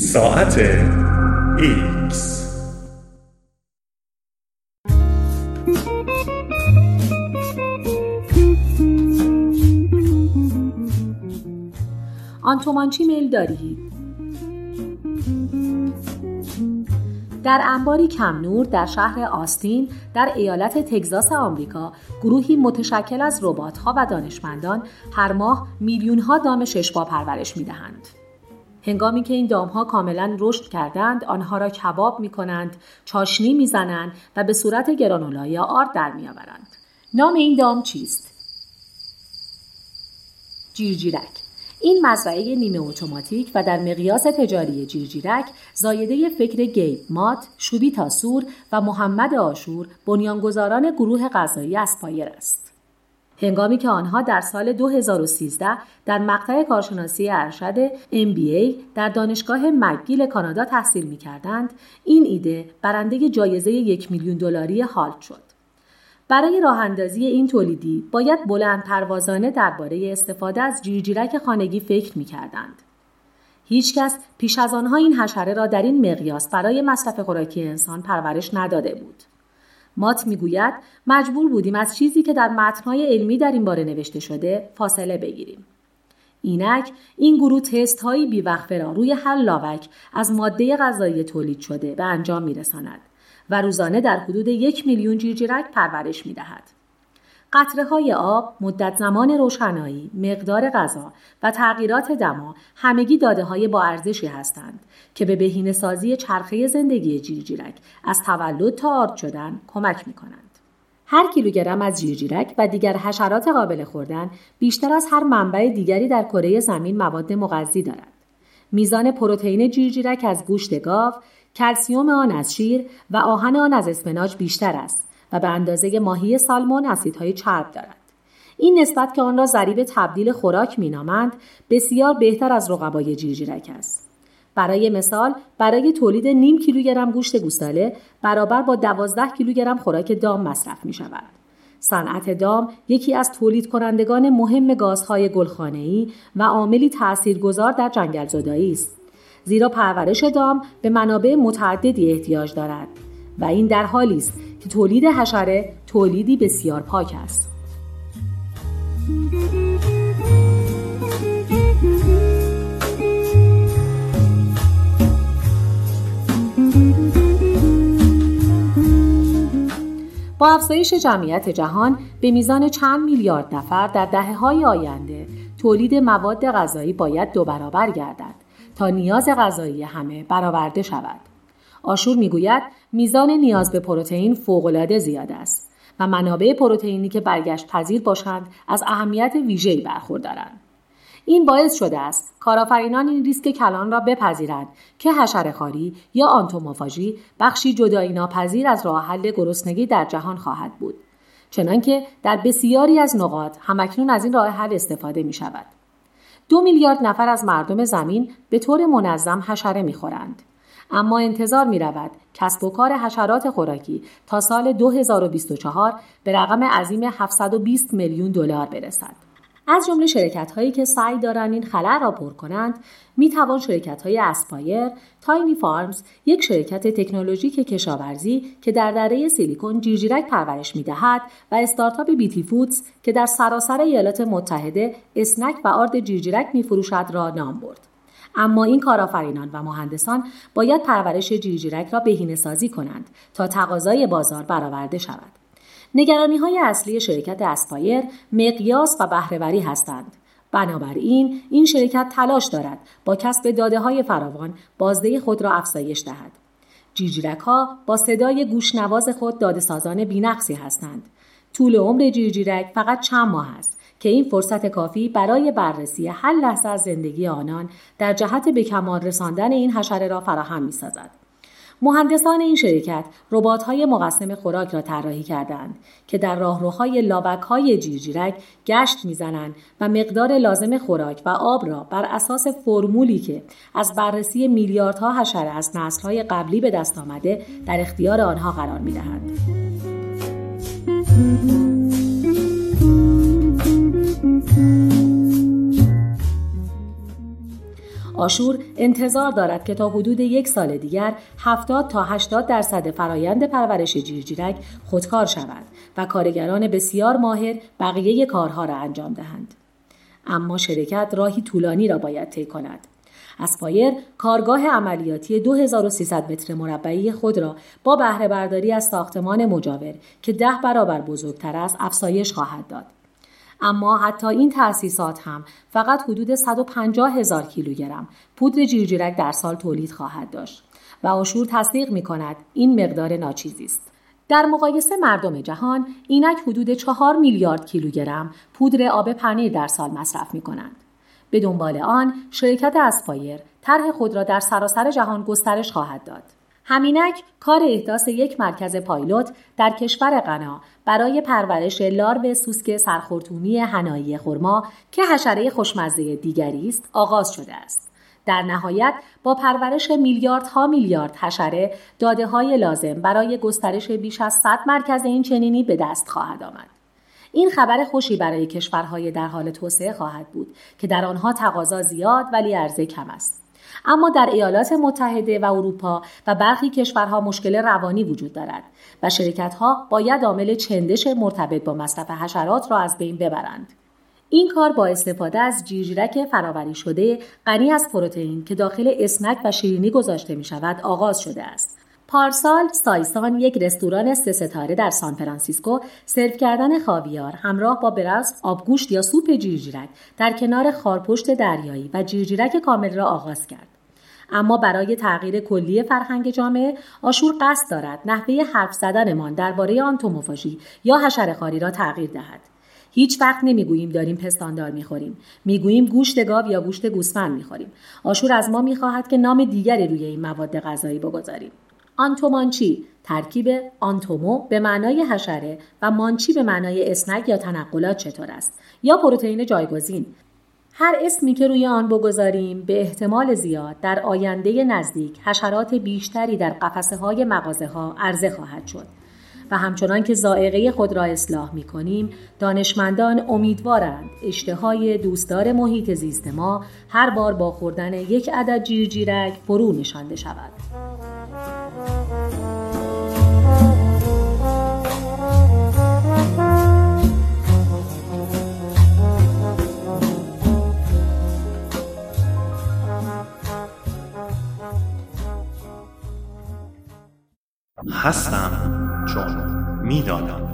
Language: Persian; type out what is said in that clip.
ساعت ایکس آنتومانچی میل داری؟ در انباری کم نور در شهر آستین در ایالت تگزاس آمریکا گروهی متشکل از ربات‌ها و دانشمندان هر ماه میلیون‌ها دام ششپا پرورش می‌دهند. هنگامی که این دامها کاملا رشد کردند آنها را کباب می کنند، چاشنی می‌زنند و به صورت گرانولا یا آرد در میآورند. نام این دام چیست؟ جیرجیرک این مزرعه نیمه اتوماتیک و در مقیاس تجاری جیرجیرک زاییده فکر گیب مات، شوبی تاسور و محمد آشور بنیانگذاران گروه غذایی اسپایر است. هنگامی که آنها در سال 2013 در مقطع کارشناسی ارشد MBA در دانشگاه مکگیل کانادا تحصیل می کردند، این ایده برنده جایزه یک میلیون دلاری هالت شد. برای راه اندازی این تولیدی باید بلند پروازانه درباره استفاده از جیرجیرک خانگی فکر می کردند. هیچکس پیش از آنها این حشره را در این مقیاس برای مصرف خوراکی انسان پرورش نداده بود. مات می‌گوید مجبور بودیم از چیزی که در متنهای علمی در این باره نوشته شده فاصله بگیریم. اینک این گروه تست هایی بیوقفه را روی هر لاوک از ماده غذایی تولید شده به انجام میرساند و روزانه در حدود یک میلیون جیرجیرک پرورش می دهد. قطره های آب، مدت زمان روشنایی، مقدار غذا و تغییرات دما همگی داده های با ارزشی هستند که به بهینه سازی چرخه زندگی جیرجیرک از تولد تا آرد شدن کمک می کنند. هر کیلوگرم از جیرجیرک و دیگر حشرات قابل خوردن بیشتر از هر منبع دیگری در کره زمین مواد مغذی دارد. میزان پروتئین جیرجیرک از گوشت گاو، کلسیوم آن از شیر و آهن آن از اسفناج بیشتر است و به اندازه ماهی سالمون اسیدهای چرب دارد. این نسبت که آن را ضریب تبدیل خوراک مینامند بسیار بهتر از رقبای جیرجیرک است. برای مثال برای تولید نیم کیلوگرم گوشت گوساله برابر با دوازده کیلوگرم خوراک دام مصرف می شود. صنعت دام یکی از تولید کنندگان مهم گازهای گلخانه‌ای و عاملی تاثیرگذار در جنگل زدایی است. زیرا پرورش دام به منابع متعددی احتیاج دارد و این در حالی است که تولید حشره تولیدی بسیار پاک است. با افزایش جمعیت جهان به میزان چند میلیارد نفر در دهه های آینده تولید مواد غذایی باید دو برابر گردد تا نیاز غذایی همه برآورده شود. آشور می‌گوید میزان نیاز به پروتئین فوق‌العاده زیاد است و منابع پروتئینی که برگشت پذیر باشند از اهمیت ویژه‌ای برخوردارند. این باعث شده است کارآفرینان این ریسک کلان را بپذیرند که حشرهخواری یا آنتوموفاژی بخشی جدایی ناپذیر از راه حل گرسنگی در جهان خواهد بود چنانکه در بسیاری از نقاط همکنون از این راه حل استفاده می شود. دو میلیارد نفر از مردم زمین به طور منظم حشره می‌خورند. اما انتظار می رود کسب و کار حشرات خوراکی تا سال 2024 به رقم عظیم 720 میلیون دلار برسد. از جمله شرکت هایی که سعی دارند این خلأ را پر کنند می توان شرکت های اسپایر، تاینی فارمز، یک شرکت تکنولوژیک کشاورزی که در دره سیلیکون جیرجیرک پرورش می دهد و استارتاپ بیتی فودز که در سراسر ایالات متحده اسنک و آرد جیرجیرک می فروشد را نام برد. اما این کارآفرینان و مهندسان باید پرورش جیرجیرک را بهینه سازی کنند تا تقاضای بازار برآورده شود. نگرانی های اصلی شرکت اسپایر مقیاس و بهرهوری هستند. بنابراین این شرکت تلاش دارد با کسب داده های فراوان بازده خود را افزایش دهد. جیجیرک ها با صدای گوشنواز خود داده سازان بینقصی هستند. طول عمر جیجیرک فقط چند ماه است که این فرصت کافی برای بررسی هر لحظه از زندگی آنان در جهت به کمال رساندن این حشره را فراهم می سازد. مهندسان این شرکت های مقسم خوراک را طراحی کردند که در راهروهای های جیرجیرک گشت می‌زنند و مقدار لازم خوراک و آب را بر اساس فرمولی که از بررسی میلیاردها حشره از نسلهای قبلی به دست آمده در اختیار آنها قرار می‌دهند. آشور انتظار دارد که تا حدود یک سال دیگر 70 تا 80 درصد فرایند پرورش جیرجیرک خودکار شود و کارگران بسیار ماهر بقیه کارها را انجام دهند. اما شرکت راهی طولانی را باید طی کند. اسپایر کارگاه عملیاتی 2300 متر مربعی خود را با بهره برداری از ساختمان مجاور که ده برابر بزرگتر است افزایش خواهد داد. اما حتی این تأسیسات هم فقط حدود 150 هزار کیلوگرم پودر جیرجیرک در سال تولید خواهد داشت و آشور تصدیق می کند این مقدار ناچیزی است. در مقایسه مردم جهان اینک حدود 4 میلیارد کیلوگرم پودر آب پنیر در سال مصرف می کنند. به دنبال آن شرکت اسپایر طرح خود را در سراسر جهان گسترش خواهد داد. همینک کار احداث یک مرکز پایلوت در کشور غنا برای پرورش لارو سوسک سرخورتومی هنایی خرما که حشره خوشمزه دیگری است آغاز شده است. در نهایت با پرورش میلیاردها میلیارد حشره داده های لازم برای گسترش بیش از 100 مرکز این چنینی به دست خواهد آمد. این خبر خوشی برای کشورهای در حال توسعه خواهد بود که در آنها تقاضا زیاد ولی عرضه کم است. اما در ایالات متحده و اروپا و برخی کشورها مشکل روانی وجود دارد و شرکتها باید عامل چندش مرتبط با مصرف حشرات را از بین ببرند. این کار با استفاده از جیرجیرک فراوری شده غنی از پروتئین که داخل اسنک و شیرینی گذاشته می شود آغاز شده است. پارسال سایسان یک رستوران سه ستاره در سان فرانسیسکو سرو کردن خاویار همراه با برز آبگوشت یا سوپ جیرجیرک در کنار خارپشت دریایی و جیرجیرک کامل را آغاز کرد. اما برای تغییر کلی فرهنگ جامعه آشور قصد دارد نحوه حرف زدنمان درباره آنتوموفاژی یا حشرهخواری را تغییر دهد. هیچ وقت نمی‌گوییم داریم پستاندار می‌خوریم. می‌گوییم گوشت گاو یا گوشت گوسفند می‌خوریم. آشور از ما می‌خواهد که نام دیگری روی این مواد غذایی بگذاریم. آنتومانچی. ترکیب آنتومو به معنای حشره و مانچی به معنای اسنگ یا تنقلات چطور است؟ یا پروتئین جایگزین. هر اسمی که روی آن بگذاریم به احتمال زیاد در آینده نزدیک حشرات بیشتری در قفسه های مغازه ها عرضه خواهد شد. و همچنان که زائقه خود را اصلاح می کنیم دانشمندان امیدوارند اشتهای دوستدار محیط زیست ما هر بار با خوردن یک عدد جیرجیرک فرو نشانده شود. هستم. چون می‌دانم.